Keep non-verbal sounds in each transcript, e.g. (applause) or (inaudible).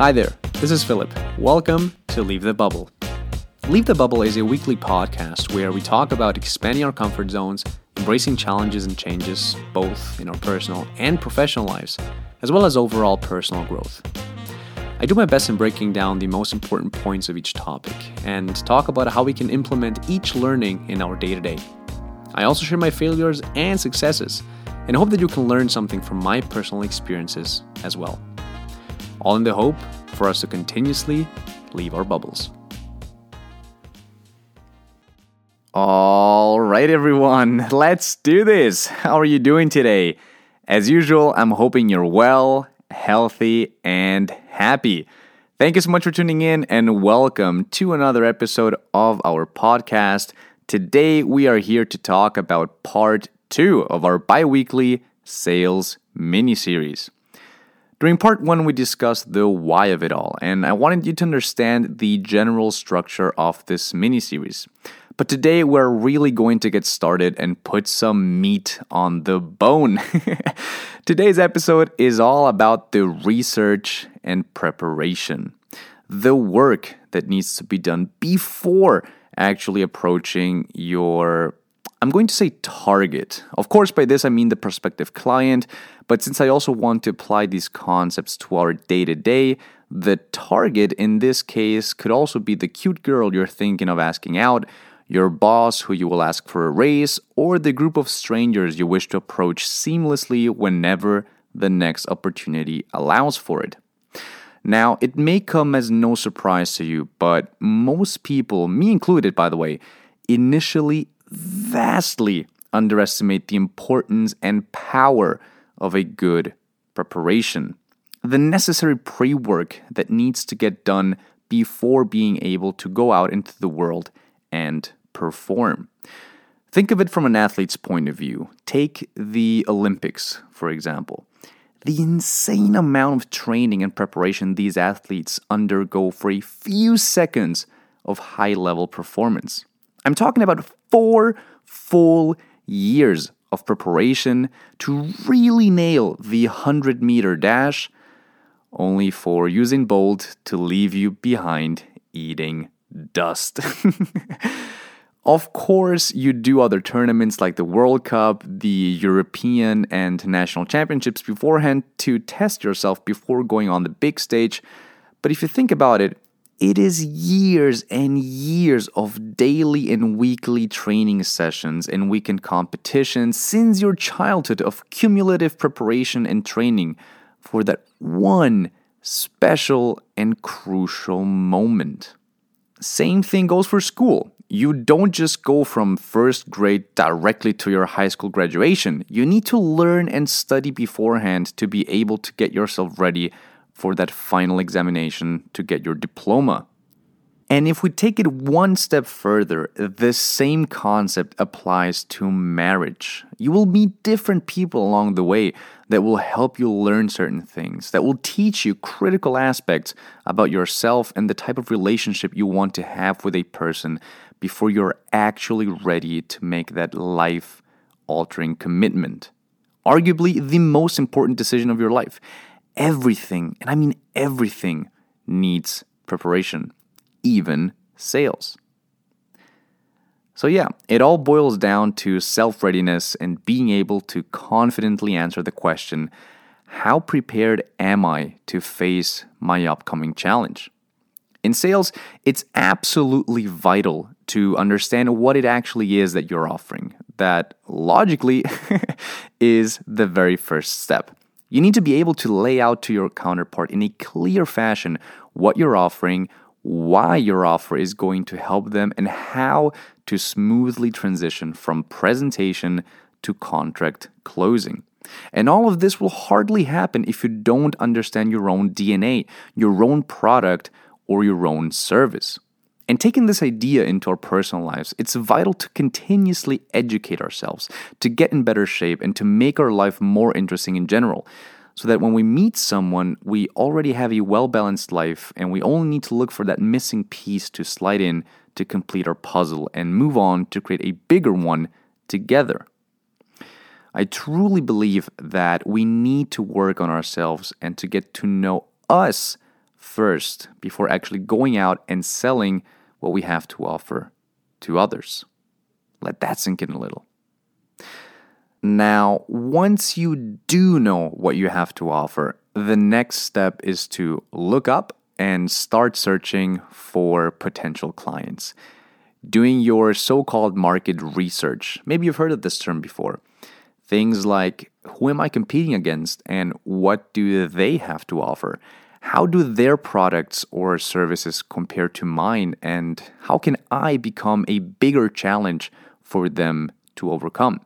Hi there, this is Philip. Welcome to Leave the Bubble. Leave the Bubble is a weekly podcast where we talk about expanding our comfort zones, embracing challenges and changes, both in our personal and professional lives, as well as overall personal growth. I do my best in breaking down the most important points of each topic and talk about how we can implement each learning in our day to day. I also share my failures and successes and hope that you can learn something from my personal experiences as well all in the hope for us to continuously leave our bubbles. All right, everyone, (laughs) let's do this. How are you doing today? As usual, I'm hoping you're well, healthy, and happy. Thank you so much for tuning in and welcome to another episode of our podcast. Today, we are here to talk about part two of our bi weekly sales mini series. During part one, we discussed the why of it all, and I wanted you to understand the general structure of this mini series. But today, we're really going to get started and put some meat on the bone. (laughs) Today's episode is all about the research and preparation, the work that needs to be done before actually approaching your I'm going to say target. Of course, by this I mean the prospective client, but since I also want to apply these concepts to our day to day, the target in this case could also be the cute girl you're thinking of asking out, your boss who you will ask for a raise, or the group of strangers you wish to approach seamlessly whenever the next opportunity allows for it. Now, it may come as no surprise to you, but most people, me included by the way, initially vastly underestimate the importance and power of a good preparation. The necessary pre work that needs to get done before being able to go out into the world and perform. Think of it from an athlete's point of view. Take the Olympics, for example. The insane amount of training and preparation these athletes undergo for a few seconds of high level performance. I'm talking about four full years of preparation to really nail the 100 meter dash, only for Usain Bolt to leave you behind eating dust. (laughs) of course, you do other tournaments like the World Cup, the European and national championships beforehand to test yourself before going on the big stage. But if you think about it, it is years and years of daily and weekly training sessions and weekend competitions since your childhood of cumulative preparation and training for that one special and crucial moment. Same thing goes for school. You don't just go from first grade directly to your high school graduation. You need to learn and study beforehand to be able to get yourself ready for that final examination to get your diploma. And if we take it one step further, the same concept applies to marriage. You will meet different people along the way that will help you learn certain things, that will teach you critical aspects about yourself and the type of relationship you want to have with a person before you're actually ready to make that life altering commitment. Arguably, the most important decision of your life everything, and I mean everything, needs preparation, even sales. So, yeah, it all boils down to self readiness and being able to confidently answer the question how prepared am I to face my upcoming challenge? In sales, it's absolutely vital to understand what it actually is that you're offering. That logically (laughs) is the very first step. You need to be able to lay out to your counterpart in a clear fashion what you're offering, why your offer is going to help them, and how to smoothly transition from presentation to contract closing. And all of this will hardly happen if you don't understand your own DNA, your own product, or your own service. And taking this idea into our personal lives, it's vital to continuously educate ourselves, to get in better shape, and to make our life more interesting in general. So that when we meet someone, we already have a well balanced life, and we only need to look for that missing piece to slide in to complete our puzzle and move on to create a bigger one together. I truly believe that we need to work on ourselves and to get to know us first before actually going out and selling what we have to offer to others. Let that sink in a little. Now, once you do know what you have to offer, the next step is to look up and start searching for potential clients. Doing your so called market research. Maybe you've heard of this term before. Things like who am I competing against and what do they have to offer? How do their products or services compare to mine? And how can I become a bigger challenge for them to overcome?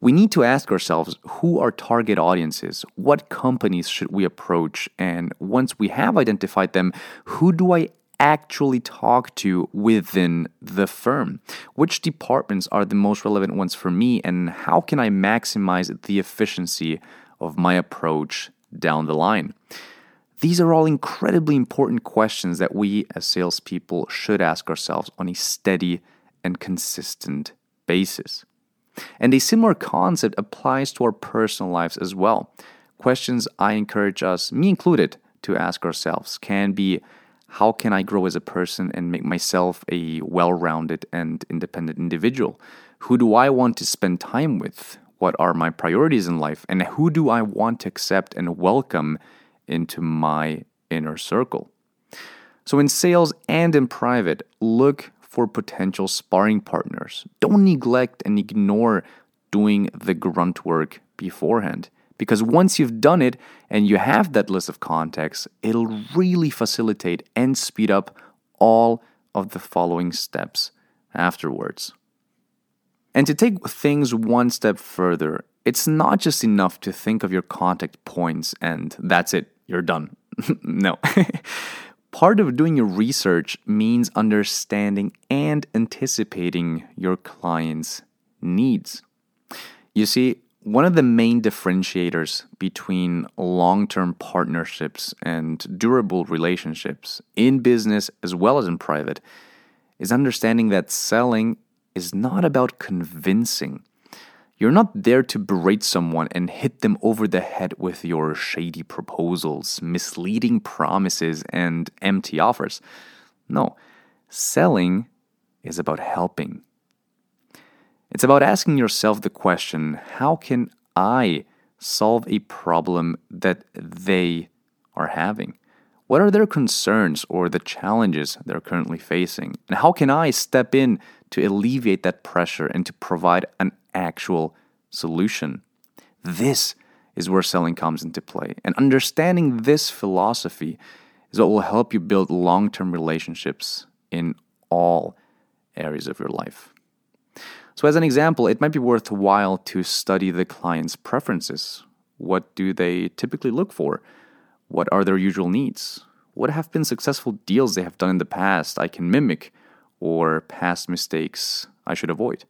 We need to ask ourselves who our target audience is, what companies should we approach, and once we have identified them, who do I actually talk to within the firm? Which departments are the most relevant ones for me, and how can I maximize the efficiency of my approach down the line? These are all incredibly important questions that we as salespeople should ask ourselves on a steady and consistent basis. And a similar concept applies to our personal lives as well. Questions I encourage us, me included, to ask ourselves can be how can I grow as a person and make myself a well rounded and independent individual? Who do I want to spend time with? What are my priorities in life? And who do I want to accept and welcome into my inner circle? So, in sales and in private, look for potential sparring partners. Don't neglect and ignore doing the grunt work beforehand. Because once you've done it and you have that list of contacts, it'll really facilitate and speed up all of the following steps afterwards. And to take things one step further, it's not just enough to think of your contact points and that's it, you're done. (laughs) no. (laughs) Part of doing your research means understanding and anticipating your client's needs. You see, one of the main differentiators between long term partnerships and durable relationships in business as well as in private is understanding that selling is not about convincing. You're not there to berate someone and hit them over the head with your shady proposals, misleading promises, and empty offers. No, selling is about helping. It's about asking yourself the question how can I solve a problem that they are having? What are their concerns or the challenges they're currently facing? And how can I step in to alleviate that pressure and to provide an actual solution? This is where selling comes into play. And understanding this philosophy is what will help you build long term relationships in all areas of your life. So, as an example, it might be worthwhile to study the client's preferences. What do they typically look for? What are their usual needs? What have been successful deals they have done in the past I can mimic, or past mistakes I should avoid?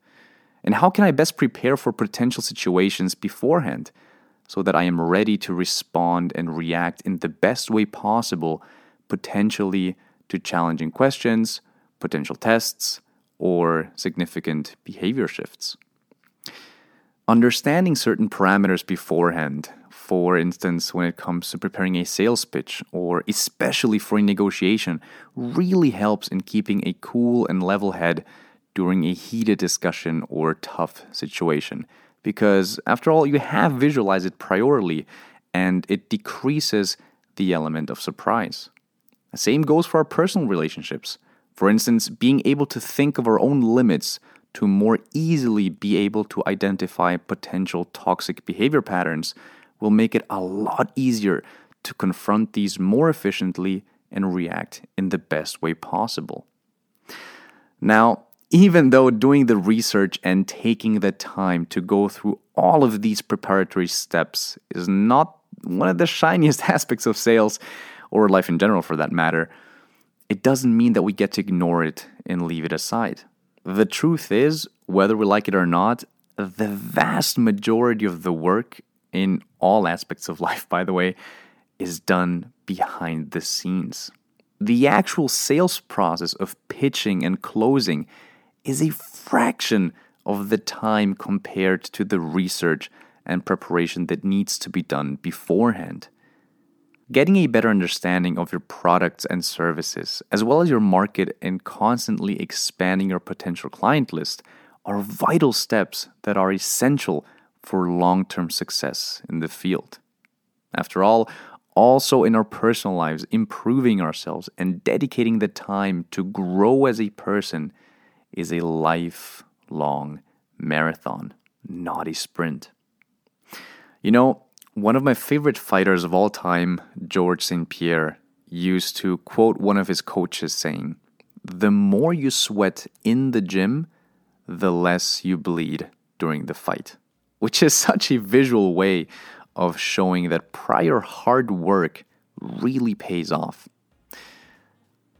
And how can I best prepare for potential situations beforehand so that I am ready to respond and react in the best way possible, potentially to challenging questions, potential tests, or significant behavior shifts. Understanding certain parameters beforehand, for instance, when it comes to preparing a sales pitch or especially for a negotiation, really helps in keeping a cool and level head during a heated discussion or tough situation. Because after all, you have visualized it priorly and it decreases the element of surprise. The same goes for our personal relationships. For instance, being able to think of our own limits to more easily be able to identify potential toxic behavior patterns will make it a lot easier to confront these more efficiently and react in the best way possible. Now, even though doing the research and taking the time to go through all of these preparatory steps is not one of the (laughs) shiniest (laughs) aspects of sales, or life in general for that matter, it doesn't mean that we get to ignore it and leave it aside. The truth is, whether we like it or not, the vast majority of the work in all aspects of (laughs) life, by the way, is done behind the scenes. The actual sales process of pitching and closing is a fraction of the time compared to the research and preparation that needs to be done beforehand. Getting a better understanding of your products and services, as well as your market, and constantly expanding your potential client list are vital steps that are essential for long term success in the field. After all, also in our personal lives, improving ourselves and dedicating the time to grow as a person is a lifelong marathon, not a sprint. You know, one of my favorite fighters of all time, George St. Pierre, used to quote one of his coaches saying, The more you sweat in the gym, the less you bleed during the fight. Which is such a visual way of showing that prior hard work really pays off.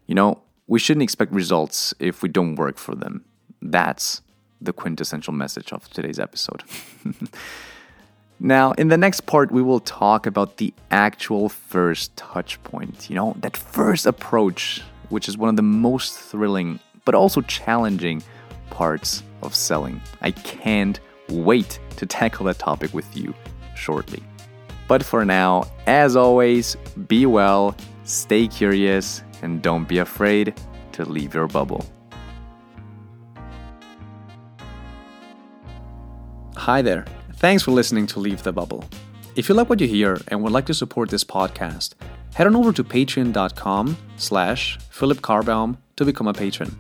You know, we shouldn't expect results if we don't work for them. That's the quintessential message of today's episode. (laughs) Now, in the next part, we will talk about the actual first touch point. You know, that first approach, which is one of the most thrilling but also challenging parts of selling. I can't wait to tackle that topic with you shortly. But for now, as always, be well, stay curious, and don't be afraid to leave your bubble. Hi there. Thanks for listening to Leave the Bubble. If you like what you hear and would like to support this podcast, head on over to patreon.com slash Philip Carbaum to become a patron.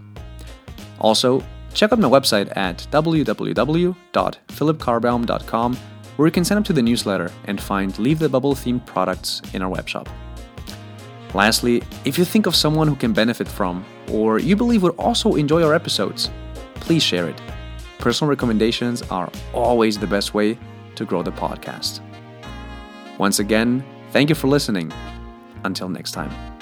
Also, check out my website at www.philipcarbaum.com where you can sign up to the newsletter and find Leave the Bubble themed products in our webshop. Lastly, if you think of someone who can benefit from, or you believe would also enjoy our episodes, please share it. Personal recommendations are always the best way to grow the podcast. Once again, thank you for listening. Until next time.